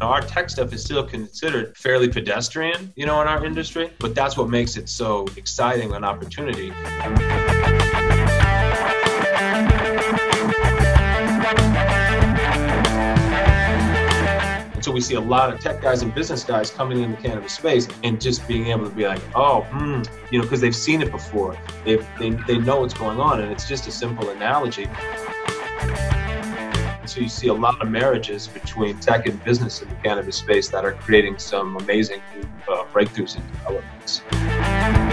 our tech stuff is still considered fairly pedestrian, you know, in our industry, but that's what makes it so exciting an opportunity. so we see a lot of tech guys and business guys coming in the cannabis space and just being able to be like, oh, hmm, you know, because they've seen it before. They've, they they know what's going on, and it's just a simple analogy. So you see a lot of marriages between tech and business in the cannabis space that are creating some amazing uh, breakthroughs and developments.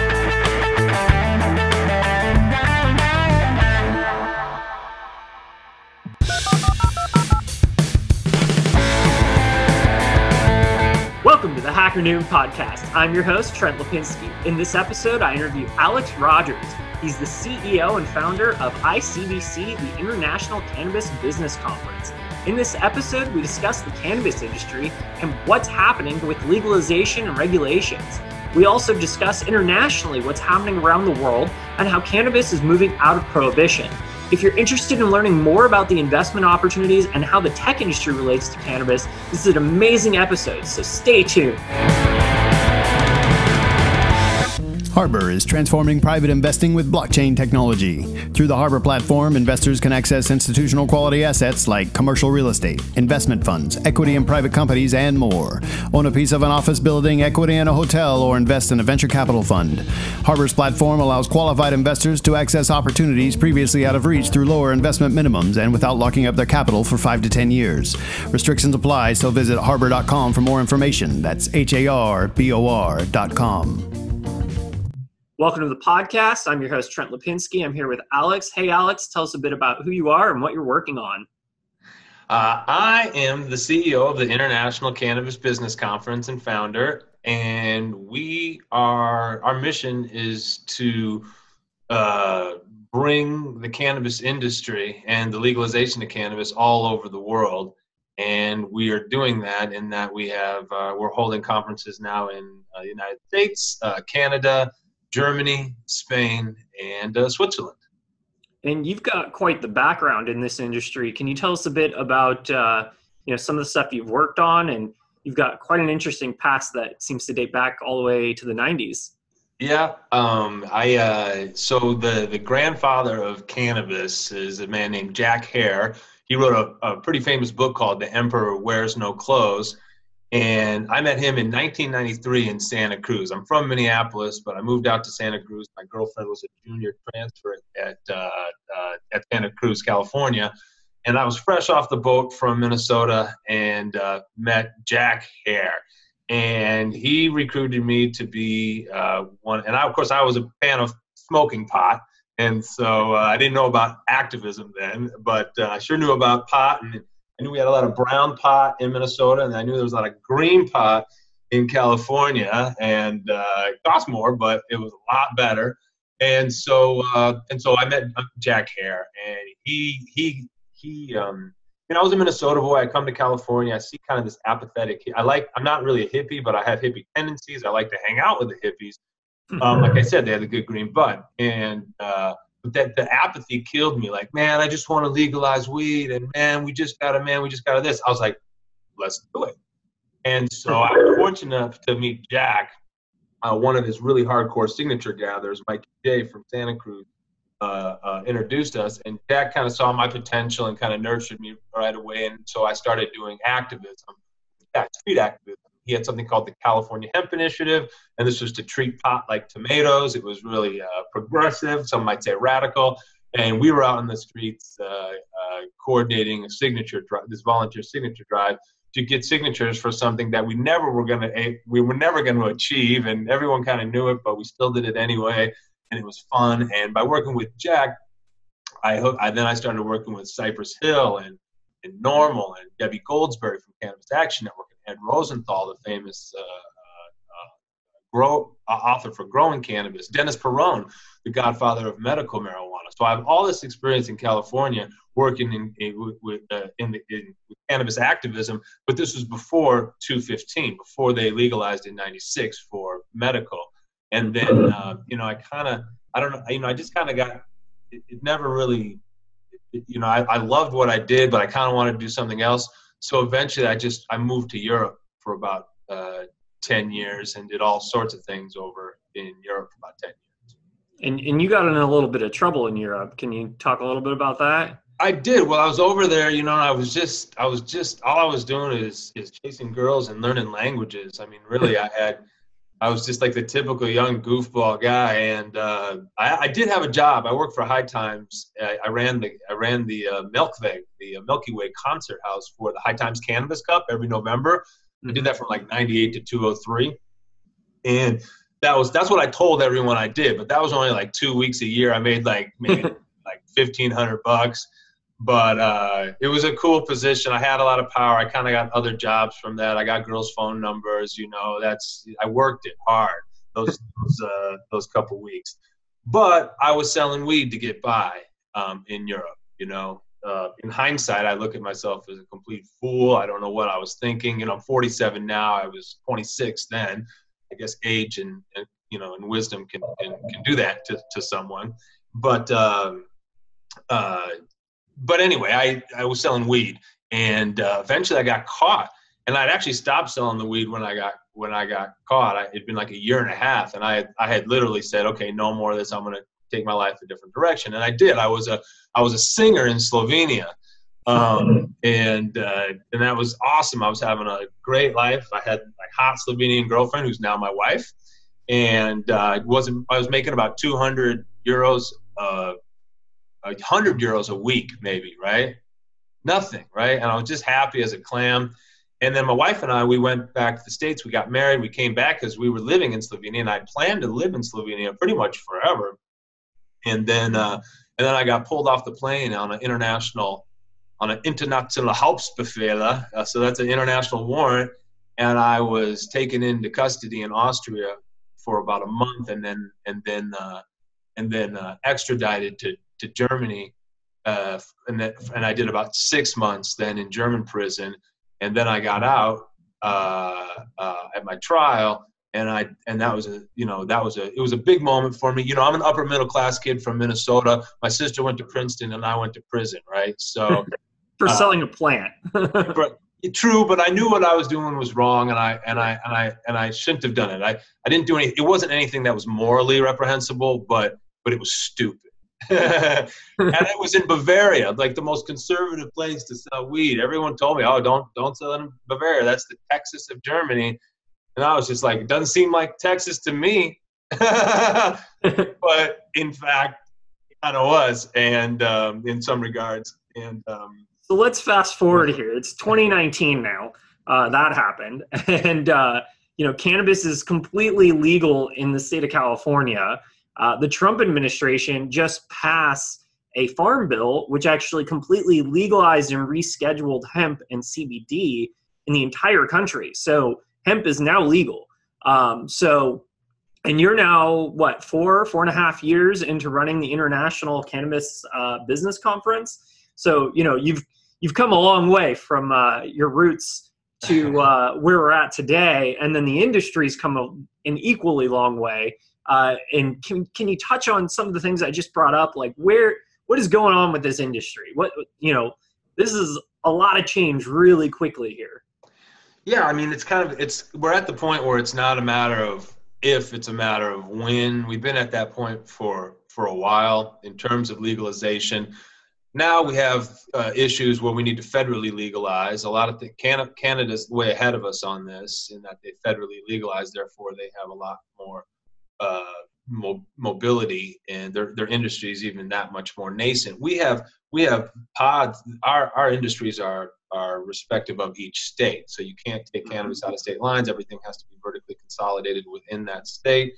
Welcome to the Hacker Noon podcast. I'm your host, Trent Lapinski. In this episode, I interview Alex Rogers. He's the CEO and founder of ICBC, the International Cannabis Business Conference. In this episode, we discuss the cannabis industry and what's happening with legalization and regulations. We also discuss internationally what's happening around the world and how cannabis is moving out of prohibition. If you're interested in learning more about the investment opportunities and how the tech industry relates to cannabis, this is an amazing episode, so stay tuned. Harbor is transforming private investing with blockchain technology. Through the Harbor platform, investors can access institutional quality assets like commercial real estate, investment funds, equity in private companies, and more. Own a piece of an office building, equity in a hotel, or invest in a venture capital fund. Harbor's platform allows qualified investors to access opportunities previously out of reach through lower investment minimums and without locking up their capital for 5 to 10 years. Restrictions apply, so visit harbor.com for more information. That's H A R B O R.com. Welcome to the podcast. I'm your host, Trent Lapinski. I'm here with Alex. Hey, Alex, tell us a bit about who you are and what you're working on. Uh, I am the CEO of the International Cannabis Business Conference and founder, and we are our mission is to uh, bring the cannabis industry and the legalization of cannabis all over the world. And we are doing that in that we have uh, we're holding conferences now in uh, the United States, uh, Canada, Germany, Spain, and uh, Switzerland. And you've got quite the background in this industry. Can you tell us a bit about uh, you know some of the stuff you've worked on, and you've got quite an interesting past that seems to date back all the way to the '90s. Yeah, um, I uh, so the the grandfather of cannabis is a man named Jack Herer. He wrote a, a pretty famous book called "The Emperor Wears No Clothes," And I met him in 1993 in Santa Cruz. I'm from Minneapolis, but I moved out to Santa Cruz. My girlfriend was a junior transfer at uh, uh, at Santa Cruz, California, and I was fresh off the boat from Minnesota and uh, met Jack Herer. And he recruited me to be uh, one. And I, of course, I was a fan of smoking pot, and so uh, I didn't know about activism then, but uh, I sure knew about pot and I knew we had a lot of brown pot in Minnesota, and I knew there was a lot of green pot in California, and uh, it cost more, but it was a lot better. And so, uh, and so I met Jack Herer, and he he he. Um, you know, I was a Minnesota boy. I come to California. I see kind of this apathetic. I like. I'm not really a hippie, but I have hippie tendencies. I like to hang out with the hippies. Um, like I said, they had a good green bud, and uh, that the apathy killed me. Like, man, I just want to legalize weed, and man, we just got a man, we just got to this. I was like, let's do it. And so I was fortunate enough to meet Jack, uh, one of his really hardcore signature gatherers, Mike J from Santa Cruz, uh, uh, introduced us, and Jack kind of saw my potential and kind of nurtured me right away. And so I started doing activism, yeah, street activism he had something called the California Hemp Initiative, and this was to treat pot like tomatoes. It was really uh, progressive, some might say radical. And we were out in the streets uh, uh, coordinating a signature drive, this volunteer signature drive, to get signatures for something that we never were going to eh, we were never going to achieve, and everyone kind of knew it, but we still did it anyway, and it was fun. And by working with Jack, I, I then I started working with Cypress Hill and and NORML and Debbie Goldsberry from Cannabis Action Network Ed Rosenthal, the famous uh, uh, uh, grow, author for growing cannabis, Dennis Peron, the godfather of medical marijuana. So I have all this experience in California working in in, with, uh, in, the, in cannabis activism, but this was before 215, before they legalized in '96 for medical. And then uh, you know I kind of I don't know you know I just kind of got it, it, never really it, you know I, I loved what I did, but I kind of wanted to do something else. So eventually I just I moved to Europe for about uh, ten years and did all sorts of things over in Europe for about ten years. And and you got in a little bit of trouble in Europe. Can you talk a little bit about that? I did. Well, I was over there, you know, I was just, I was just, all I was doing is, is chasing girls and learning languages. I mean, really, I had, I was just like the typical young goofball guy, and uh, I, I, did have a job. I worked for High Times. I, I ran the, I ran the uh, Melkweg, the uh, Milky Way concert house for the High Times Cannabis Cup every November. I did that from like '98 to 203, and that was that's what I told everyone I did. But that was only like two weeks a year. I made like maybe like fifteen hundred bucks but uh, it was a cool position. I had a lot of power. I kind of got other jobs from that. I got girls' phone numbers. You know, that's I worked it hard those those, uh, those couple weeks. But I was selling weed to get by um, in Europe. You know, uh, in hindsight, I look at myself as a complete fool. I don't know what I was thinking. You know, I'm 47 now. I was 26 then. I guess age and, and you know and wisdom can, can can do that to to someone. But um, uh, but anyway, I, I was selling weed, and uh, eventually I got caught. And I'd actually stopped selling the weed when I got when I got caught. I, it'd been like a year and a half, and I had, I had literally said, okay, no more of this. I'm going to take my life a different direction, and I did. I was a I was a singer in Slovenia, um, and uh, and that was awesome. I was having a great life. I had my hot Slovenian girlfriend, who's now my wife, and uh, wasn't I was making about 200 euros uh, a hundred euros a week, maybe, right? Nothing, right? And I was just happy as a clam. And then my wife and I, we went back to the States. We got married. We came back because we were living in Slovenia, and I planned to live in Slovenia pretty much forever. And then, uh, and then I got pulled off the plane on an international, on an international Haftbefehl. Uh, so that's an international warrant, and I was taken into custody in Austria for about a month, and then and then uh, and then uh, extradited to to Germany, uh, and, that, and I did about six months then in German prison, and then I got out uh, uh, at my trial, and I and that was a you know that was a it was a big moment for me. You know, I'm an upper middle class kid from Minnesota. My sister went to Princeton, and I went to prison, right? So for uh, selling a plant. but, true, but I knew what I was doing was wrong, and I and I and I and I shouldn't have done it. I I didn't do any. It wasn't anything that was morally reprehensible, but but it was stupid and it was in Bavaria, like the most conservative place to sell weed. Everyone told me, "Oh, don't don't sell it in Bavaria. That's the Texas of Germany." And I was just like, "It doesn't seem like Texas to me," but in fact, it kind of was, and um, in some regards. And um, so let's fast forward here. It's 2019 now. Uh, that happened, and uh, you know, cannabis is completely legal in the state of California. Uh, the Trump administration just passed a farm bill which actually completely legalized and rescheduled hemp and CBD in the entire country. So hemp is now legal. Um, so, and you're now what four, four and a half years into running the International Cannabis uh, Business Conference. So you know you've you've come a long way from uh, your roots to uh, where we're at today, and then the industry's come a, an equally long way. Uh, and can can you touch on some of the things I just brought up, like where what is going on with this industry? What you know, this is a lot of change really quickly here. Yeah, I mean, it's kind of it's we're at the point where it's not a matter of if, it's a matter of when. We've been at that point for for a while in terms of legalization. Now we have uh, issues where we need to federally legalize. A lot of the, Canada, Canada's way ahead of us on this in that they federally legalize. Therefore, they have a lot more uh, mo- mobility and their their industry is even that much more nascent. We have we have pods. Our our industries are are respective of each state, so you can't take cannabis out of state lines. Everything has to be vertically consolidated within that state.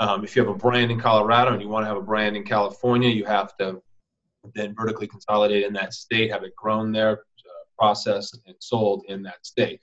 Um, if you have a brand in Colorado and you want to have a brand in California, you have to then vertically consolidate in that state, have it grown there, uh, processed, and sold in that state.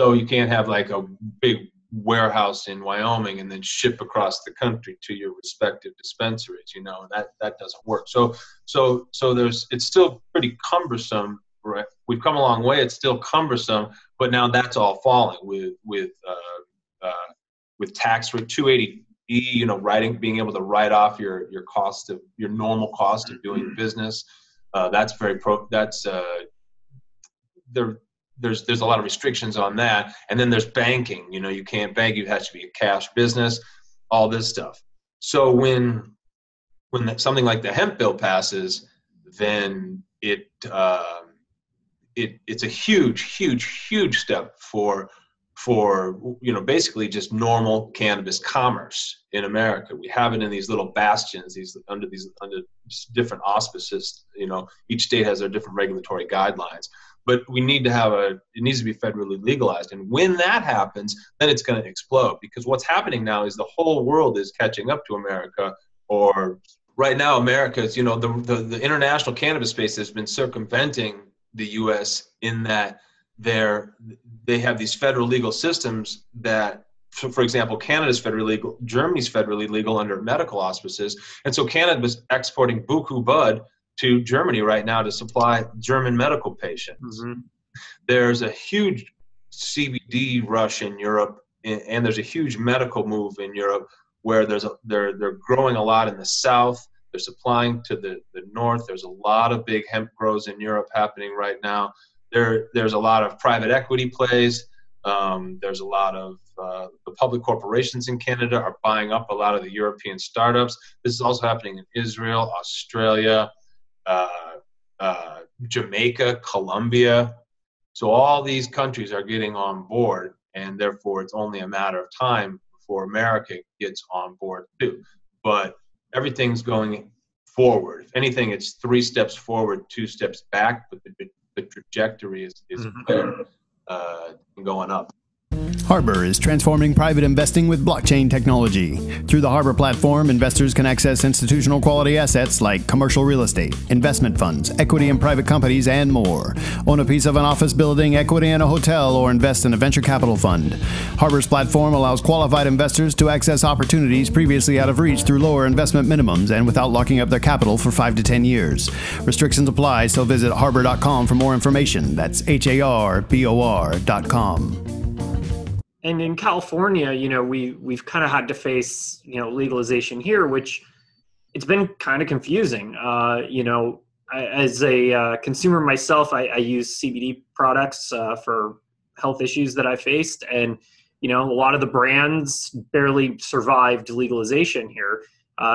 So you can't have like a big warehouse in Wyoming and then ship across the country to your respective dispensaries. You know that that doesn't work. So so so there's it's still pretty cumbersome. Right? We've come a long way. It's still cumbersome, but now that's all falling with with uh, uh, with tax rate 280 you know writing being able to write off your your cost of your normal cost of doing business uh, that's very pro that's uh, there there's there's a lot of restrictions on that, and then there's banking. You know, you can't bank; you have to be a cash business. All this stuff. So when when something like the hemp bill passes, then it uh, it it's a huge, huge, huge step for for you know basically just normal cannabis commerce in America. We have it in these little bastions, these under these under different auspices. You know, each state has their different regulatory guidelines, but we need to have a. It needs to be federally legalized, and when that happens, then it's going to explode because what's happening now is the whole world is catching up to America, or right now America is you know the the, the international cannabis space has been circumventing the U.S. in that they're they have these federal legal systems that for, example canada's federally legal germany's federally legal under medical auspices. And so canada was exporting buku bud to germany right now to supply german medical patients. Mm-hmm. there's a huge cbd rush in europe and there's a huge medical move in europe where there's a, they're they're growing a lot in the south. They're supplying to the, the north. There's a lot of big hemp grows in europe happening right now there, there's a lot of private equity plays. Um, there's a lot of uh, the public corporations in Canada are buying up a lot of the European startups. This is also happening in Israel, Australia, uh, uh, Jamaica, Colombia. So all these countries are getting on board, and therefore it's only a matter of time before America gets on board too. But everything's going forward. If anything, it's three steps forward, two steps back. But the the trajectory is, is mm-hmm. uh, going up. Harbor is transforming private investing with blockchain technology. Through the Harbor platform, investors can access institutional quality assets like commercial real estate, investment funds, equity in private companies, and more. Own a piece of an office building, equity in a hotel, or invest in a venture capital fund. Harbor's platform allows qualified investors to access opportunities previously out of reach through lower investment minimums and without locking up their capital for 5 to 10 years. Restrictions apply, so visit harbor.com for more information. That's H A R B O R.com and in California, you know, we we've kind of had to face you know legalization here, which it's been kind of confusing. Uh, you know, I, as a uh, consumer myself, I, I, use CBD products uh, for health issues that I faced, and you know, a lot of the brands barely survived legalization here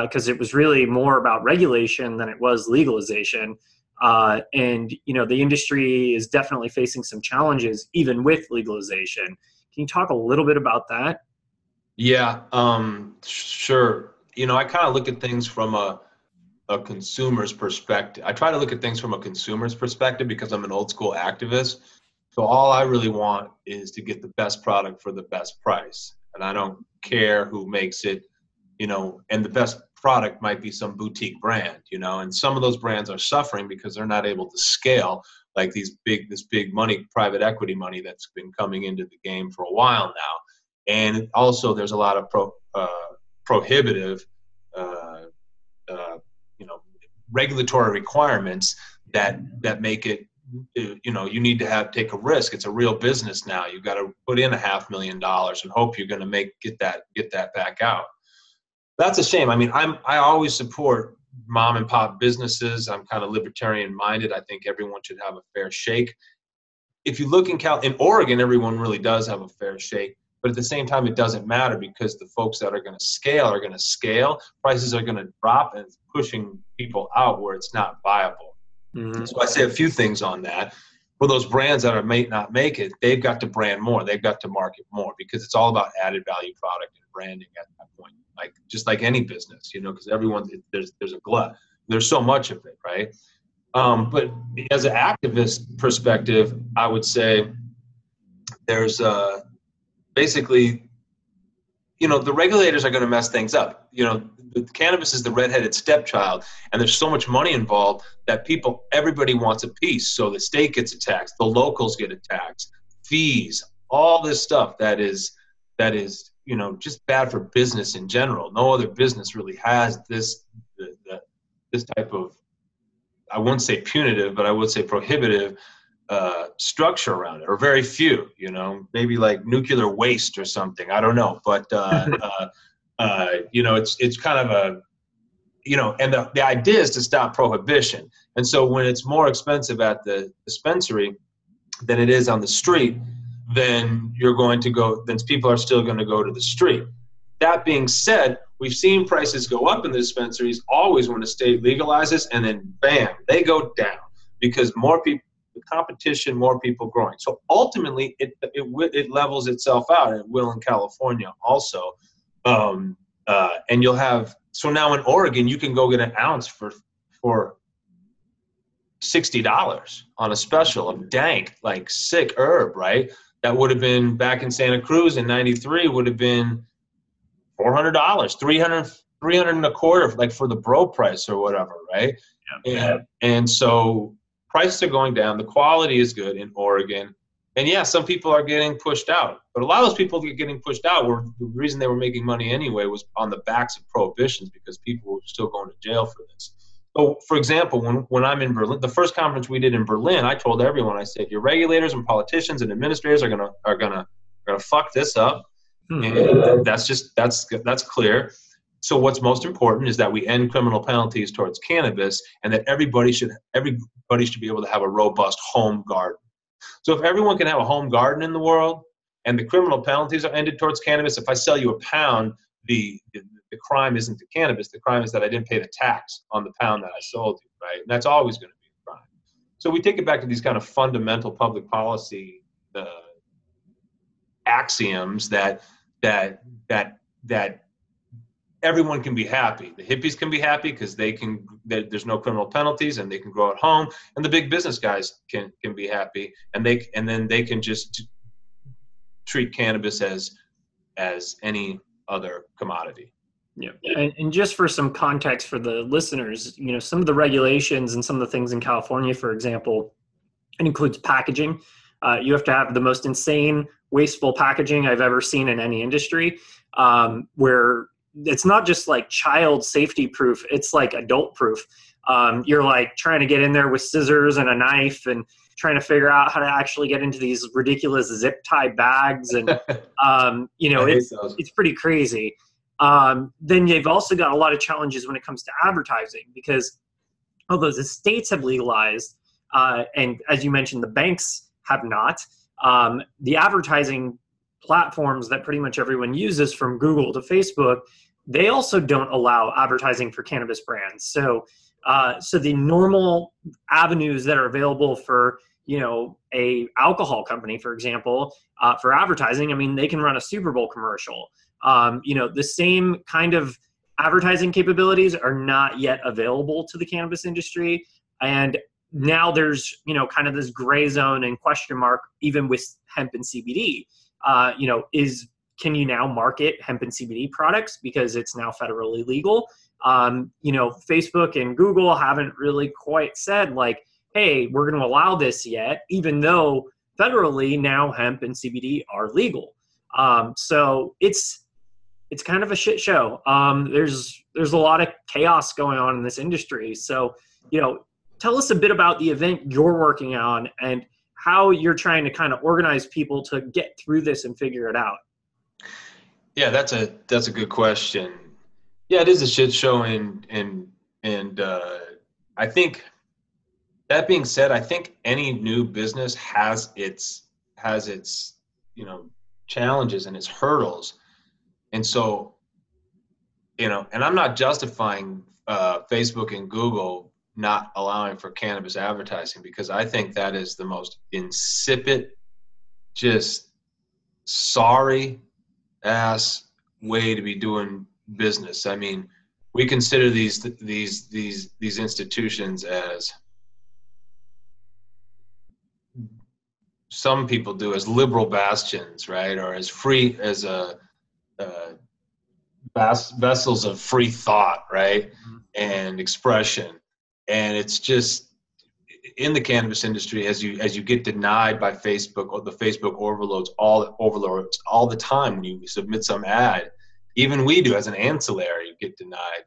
because uh, it was really more about regulation than it was legalization. Uh, and you know, the industry is definitely facing some challenges even with legalization can you talk a little bit about that? Yeah, um, sure. You know, I kind of look at things from a a consumer's perspective. I try to look at things from a consumer's perspective because I'm an old school activist. So all I really want is to get the best product for the best price. And I don't care who makes it, you know, and the best product might be some boutique brand, you know, and some of those brands are suffering because they're not able to scale like these big this big money private equity money that's been coming into the game for a while now. And also there's a lot of pro, uh, prohibitive uh, uh, you know regulatory requirements that that make it you know you need to have take a risk. It's a real business now. You've got to put in a half million dollars and hope you're going to make get that get that back out. That's a shame. I mean i'm i always support mom and pop businesses. I'm kind of libertarian minded. I think everyone should have a fair shake. If you look in Cal in Oregon, everyone really does have a fair shake. But at the same time, it doesn't matter because the folks that are going to scale are going to scale. Prices are going to drop, and it's pushing people out where it's not viable. Mm-hmm. So I say a few things on that. For those brands that are may not make it, they've got to brand more. They've got to market more because it's all about added value product and branding at that point like just like any business, you know, because everyone there's there's a glut. There's so much of it, right? Um, but as an activist perspective, I would say there's uh, basically, you know, the regulators are going to mess things up. You know, cannabis is the redheaded stepchild, and there's so much money involved that people, everybody wants a piece. So the state gets a tax, the locals get a tax, fees, all this stuff that is that is you know just bad for business in general. No other business really has this the, the, this type of I wouldn't say punitive, but I would say prohibitive uh, structure around it, or very few. You know, maybe like nuclear waste or something. I don't know, but uh, uh, uh, you know, it's it's kind of a you know, and the, the idea is to stop prohibition. And so when it's more expensive at the dispensary, than it is on the street, then you're going to go. Then people are still going to go to the street. That being said, we've seen prices go up in the dispensaries always when a state legalizes, and then bam, they go down because more people the competition, more people growing. So ultimately, it it, it levels itself out. It will in California also, um, uh, and you'll have. So now in Oregon, you can go get an ounce for for sixty dollars on a special of dank, like sick herb, right? That would have been back in Santa Cruz in '93 would have been four hundred dollars, 300 300 and a quarter, like for the bro price or whatever, right? Yeah. And, and so prices are going down. The quality is good in Oregon. And yeah, some people are getting pushed out, but a lot of those people that are getting pushed out were the reason they were making money anyway was on the backs of prohibitions because people were still going to jail for this. So, for example, when, when I'm in Berlin, the first conference we did in Berlin, I told everyone, I said, your regulators and politicians and administrators are gonna are gonna are gonna fuck this up, hmm. and that's just that's that's clear. So what's most important is that we end criminal penalties towards cannabis and that everybody should everybody should be able to have a robust home garden. So if everyone can have a home garden in the world and the criminal penalties are ended towards cannabis, if I sell you a pound, the, the, the crime isn't the cannabis, the crime is that I didn't pay the tax on the pound that I sold you, right? And that's always going to be a crime. So we take it back to these kind of fundamental public policy uh, axioms that that that that everyone can be happy. The hippies can be happy because they can. There's no criminal penalties, and they can grow at home. And the big business guys can can be happy, and they and then they can just treat cannabis as as any other commodity. Yeah, and, and just for some context for the listeners, you know, some of the regulations and some of the things in California, for example, it includes packaging. Uh, you have to have the most insane, wasteful packaging I've ever seen in any industry, um, where it's not just like child safety proof it's like adult proof. Um, you're like trying to get in there with scissors and a knife and trying to figure out how to actually get into these ridiculous zip tie bags and um, you know it's it's pretty crazy. Um, then you've also got a lot of challenges when it comes to advertising because although the states have legalized uh, and as you mentioned the banks have not um, the advertising platforms that pretty much everyone uses from google to facebook they also don't allow advertising for cannabis brands. So, uh, so the normal avenues that are available for you know a alcohol company, for example, uh, for advertising, I mean, they can run a Super Bowl commercial. Um, you know, the same kind of advertising capabilities are not yet available to the cannabis industry, and now there's you know kind of this gray zone and question mark even with hemp and CBD. Uh, you know, is can you now market hemp and CBD products because it's now federally legal? Um, you know, Facebook and Google haven't really quite said like, hey, we're going to allow this yet, even though federally now hemp and CBD are legal. Um, so it's it's kind of a shit show. Um, there's there's a lot of chaos going on in this industry. So you know, tell us a bit about the event you're working on and how you're trying to kind of organize people to get through this and figure it out. Yeah, that's a that's a good question. Yeah, it is a shit show, and and and uh, I think that being said, I think any new business has its has its you know challenges and its hurdles, and so you know, and I'm not justifying uh, Facebook and Google not allowing for cannabis advertising because I think that is the most insipid, just sorry ass way to be doing business. I mean, we consider these these these these institutions as some people do as liberal bastions, right, or as free as a, vessels of free thought, right, mm-hmm. and expression, and it's just in the cannabis industry as you as you get denied by Facebook or the Facebook overloads all overloads all the time when you submit some ad. Even we do as an ancillary get denied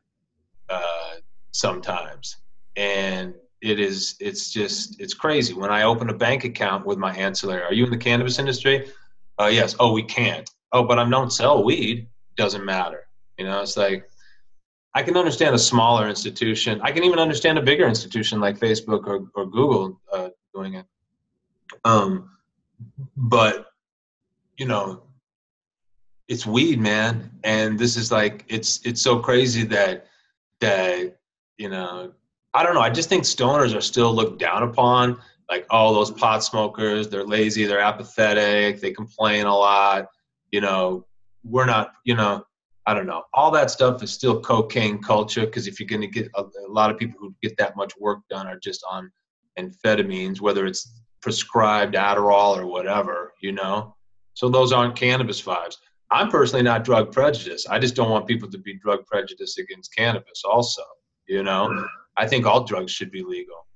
uh, sometimes, and it is it's just it's crazy. When I open a bank account with my ancillary, are you in the cannabis industry? Uh, yes. Oh, we can't. Oh, but I don't sell weed. Doesn't matter. You know, it's like I can understand a smaller institution. I can even understand a bigger institution like Facebook or, or Google uh, doing it. Um, but you know, it's weed, man, and this is like it's it's so crazy that that you know I don't know. I just think stoners are still looked down upon. Like, oh, those pot smokers, they're lazy, they're apathetic, they complain a lot. You know, we're not, you know, I don't know. All that stuff is still cocaine culture because if you're going to get a, a, lot of people who get that much work done are just on amphetamines, whether it's prescribed Adderall or whatever, you know. So those aren't cannabis vibes. I'm personally not drug prejudiced. I just don't want people to be drug prejudiced against cannabis. Also, you know, I think all drugs should be legal.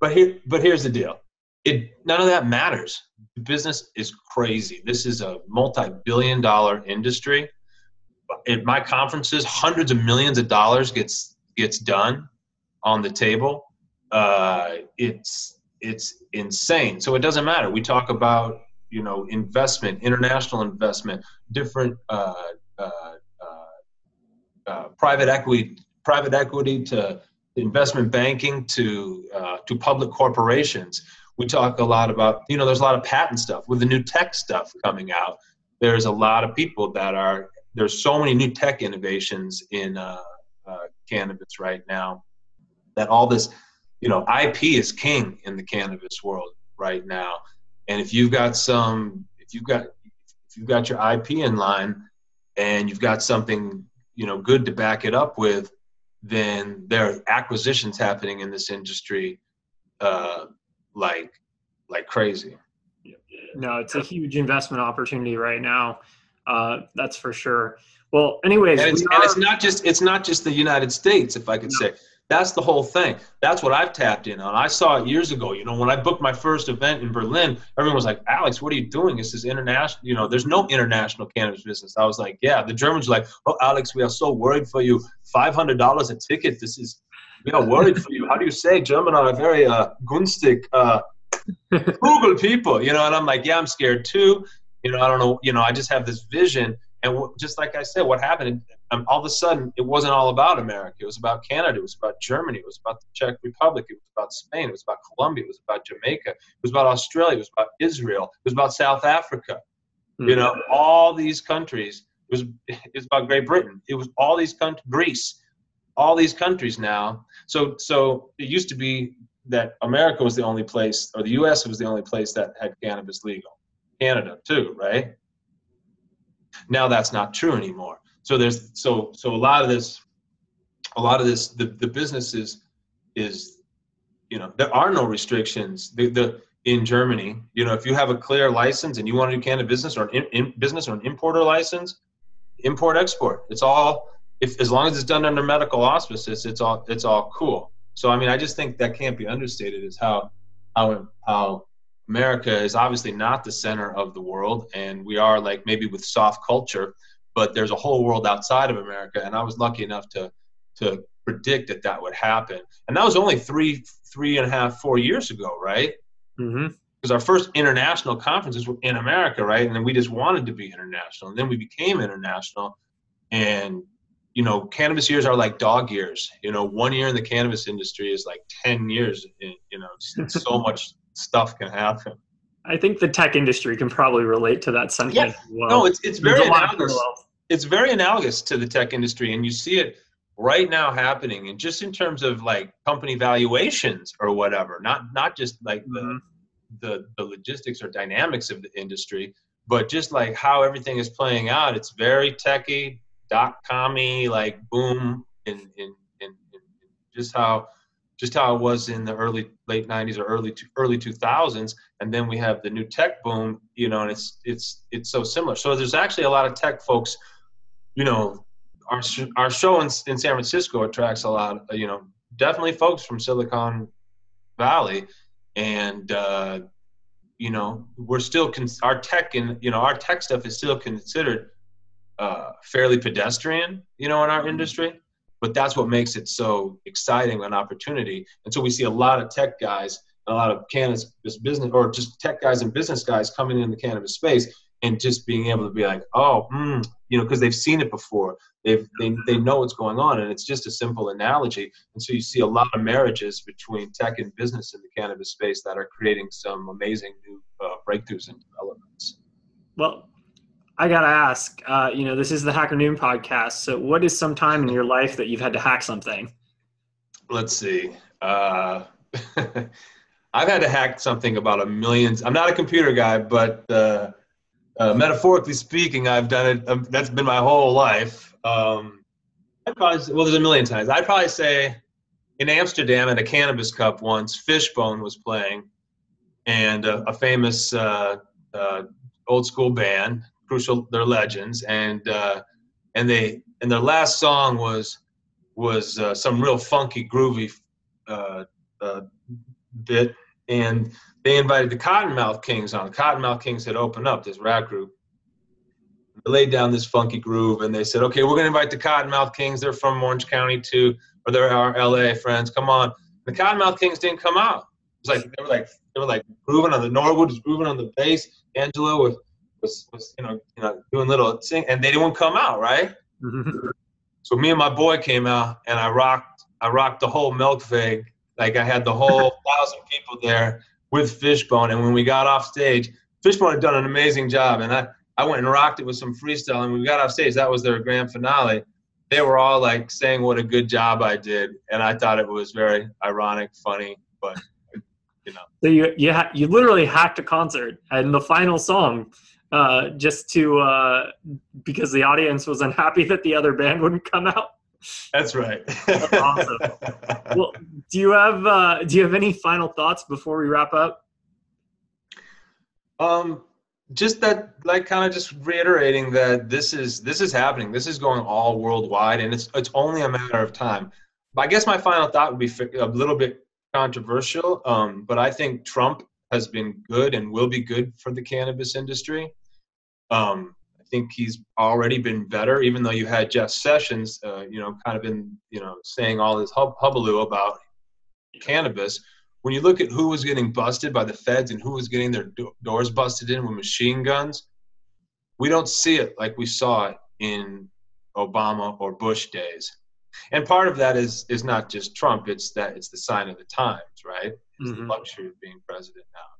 But here, but here's the deal: it none of that matters. The business is crazy. This is a multi-billion-dollar industry. At my conferences, hundreds of millions of dollars gets gets done on the table. Uh, it's it's insane. So it doesn't matter. We talk about you know investment, international investment, different uh, uh, uh, uh private equity, private equity to investment banking to uh, to public corporations. We talk a lot about you know there's a lot of patent stuff with the new tech stuff coming out. There's a lot of people that are there's so many new tech innovations in uh, cannabis right now that all this you know ip is king in the cannabis world right now. And if you've got some if you've got if you've got your ip in line and you've got something you know good to back it up with then there are acquisitions happening in this industry uh, like like crazy. No it's a huge investment opportunity right now uh, that's for sure well anyways and it's, are- and it's not just it's not just the united states if i could no. say that's the whole thing. That's what I've tapped in on. I saw it years ago. You know, when I booked my first event in Berlin, everyone was like, "Alex, what are you doing? This is international. You know, there's no international cannabis business." I was like, "Yeah." The Germans were like, "Oh, Alex, we are so worried for you. Five hundred dollars a ticket. This is we are worried for you. How do you say? German are very uh, günstig, uh, frugal people. You know." And I'm like, "Yeah, I'm scared too." You know, I don't know. You know, I just have this vision and just like I said, what happened? Um, all of a sudden, it wasn't all about America. It was about Canada. It was about Germany. It was about the Czech Republic. It was about Spain. It was about Colombia. It was about Jamaica. It was about Australia. It was about Israel. It was about South Africa. Mm-hmm. You know, all these countries. It was it was about Great Britain. It was all these countries, Greece, all these countries now. So so it used to be that America was the only place, or the U.S. was the only place that had cannabis legal. Canada too, right? Now that's not true anymore. So there's so so a lot of this, a lot of this, the the business is is, you know, there are no restrictions. The the in Germany, you know, if you have a clear license and you want to do Canada business or an in, in business or an importer license, import export. It's all if as long as it's done under medical auspices, it's all it's all cool. So I mean, I just think that can't be understated. Is how how how America is obviously not the center of the world, and we are like maybe with soft culture, but there's a whole world outside of America, and I was lucky enough to to predict that that would happen, and that was only three three and a half four years ago, right? Mm-hmm. Because our first international conferences were in America, right? And then we just wanted to be international, and then we became international, and you know, cannabis years are like dog years. You know, one year in the cannabis industry is like ten years. In, you know, so much stuff can happen. I think the tech industry can probably relate to that sentiment. Yeah. Well. No, it's it's very analogous. It's very analogous to the tech industry, and you see it right now happening, and just in terms of like company valuations or whatever. Not not just like mm-hmm. the, the the logistics or dynamics of the industry, but just like how everything is playing out. It's very techy, dot commy, like boom, in, in, in just how just how it was in the early late 90s or early early 2000s and then we have the new tech boom you know and it's it's it's so similar. So there's actually a lot of tech folks you know our our show in, in San Francisco attracts a lot you know definitely folks from Silicon Valley. And uh, you know we're still con- our tech and you know our tech stuff is still considered uh, fairly pedestrian you know in our industry but that's what makes it so exciting an opportunity. And so we see a lot of tech guys, a lot of cannabis business, or just tech guys and business guys coming in the cannabis space, and just being able to be like, oh, mm, you know, because they've seen it before. They've they, they know what's going on, and it's just a simple analogy. And so you see a lot of marriages between tech and business in the cannabis space that are creating some amazing new uh, breakthroughs and developments. Well, I gotta ask. Uh, you know, this is the Hacker Noon podcast. So, what is some time in your life that you've had to hack something? Let's see. Uh, I've had to hack something about a million. I'm not a computer guy, but uh, uh, metaphorically speaking, I've done it. Um, that's been my whole life. Um, I probably well, there's a million times. I'd probably say in Amsterdam at a cannabis cup once, Fishbone was playing, and a, a famous uh, uh, old school band, Crucial, they're legends, and uh, and they and their last song was was uh, some real funky, groovy uh, bit, and they invited the Cottonmouth Kings on. Cottonmouth Kings had opened up this rap group. They laid down this funky groove, and they said, "Okay, we're going to invite the Cottonmouth Kings. They're from Orange County too, or they're our LA friends. Come on." The Cottonmouth Kings didn't come out. It was like they were like they were like grooving on the Norwood was grooving on the bass. Angelo was was, was you know you know doing little sing, and they didn't come out right. Mm-hmm. so me and my boy came out, and I rocked I rocked the whole Melkweg. Like I had the whole thousand people there with Fishbone. And when we got off stage, Fishbone had done an amazing job. And I, I went and rocked it with some freestyle. And when we got off stage, that was their grand finale. They were all like saying what a good job I did. And I thought it was very ironic, funny, but you know. So you, you, ha- you literally hacked a concert and the final song uh, just to, uh, because the audience was unhappy that the other band wouldn't come out. That's right. That's awesome. well, do you have uh, do you have any final thoughts before we wrap up? Um, just that, like, kind of just reiterating that this is this is happening. This is going all worldwide, and it's it's only a matter of time. I guess my final thought would be a little bit controversial, um, but I think Trump has been good and will be good for the cannabis industry. Um, I think he's already been better, even though you had Jeff Sessions, uh, you know, kind of been, you know, saying all this hub- hubbub about cannabis. When you look at who was getting busted by the feds and who was getting their do- doors busted in with machine guns, we don't see it like we saw it in Obama or Bush days. And part of that is is not just Trump; it's that it's the sign of the times, right? It's mm-hmm. the luxury of being president now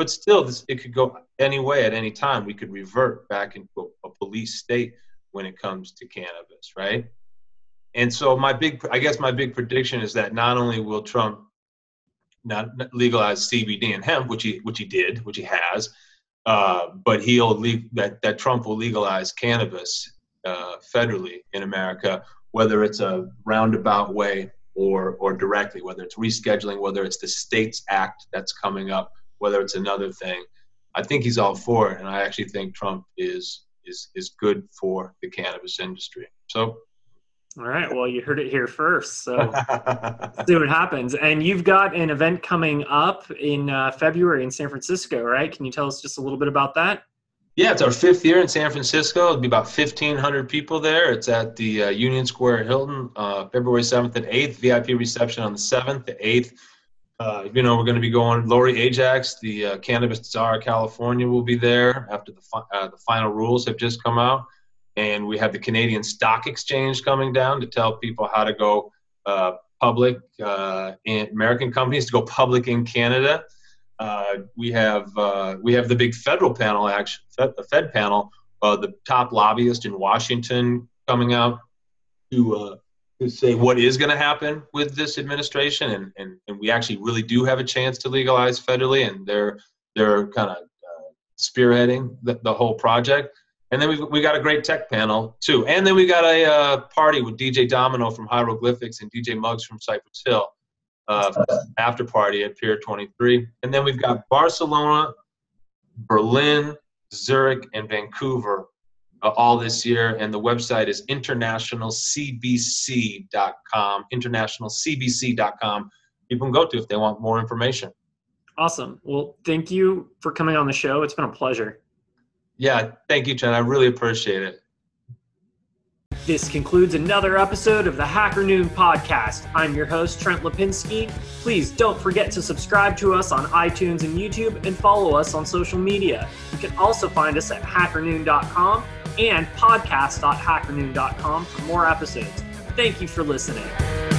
but still, this, it could go any way at any time. We could revert back into a, a police state when it comes to cannabis, right? And so my big, I guess my big prediction is that not only will Trump not legalize CBD and hemp, which he which he did, which he has, uh, but he'll leave that that Trump will legalize cannabis uh, federally in America, whether it's a roundabout way or or directly, whether it's rescheduling, whether it's the States Act that's coming up, whether it's another thing. I think he's all for it, and I actually think Trump is is is good for the cannabis industry. So. All right. Well, you heard it here first. So see what happens. And you've got an event coming up in uh, February in San Francisco, right? Can you tell us just a little bit about that? Yeah, it's our fifth year in San Francisco. It'll be about 1,500 people there. It's at the uh, Union Square Hilton, uh, February 7th and 8th. VIP reception on the 7th, the 8th. Uh, you know, we're going to be going. Lori Ajax, the uh, cannabis czar of California, will be there after the fi- uh, the final rules have just come out, and we have the Canadian Stock Exchange coming down to tell people how to go uh, public uh, in American companies to go public in Canada. Uh, we have we have the big federal panel, actually, the Fed panel, the top lobbyist in Washington coming out to to say what is going to happen with this administration, and, and, and we actually really do have a chance to legalize federally, and they're they're kind of uh, spearheading the, the whole project. And then we we got a great tech panel too, and then we got a uh, party with DJ Domino from Hieroglyphics and DJ Muggs from Cypress Hill uh, after party at Pier 23, and then we've got Barcelona, Berlin, Zurich, and Vancouver uh, all this year, and the website is internationalcbc.com. Internationalcbc.com. People can go to if they want more information. Awesome. Well, thank you for coming on the show. It's been a pleasure. Yeah, thank you, Jen. I really appreciate it. This concludes another episode of the Hacker Noon podcast. I'm your host, Trent Lapinski. Please don't forget to subscribe to us on iTunes and YouTube and follow us on social media. You can also find us at hackernoon.com and podcast.hackernoon.com for more episodes. Thank you for listening.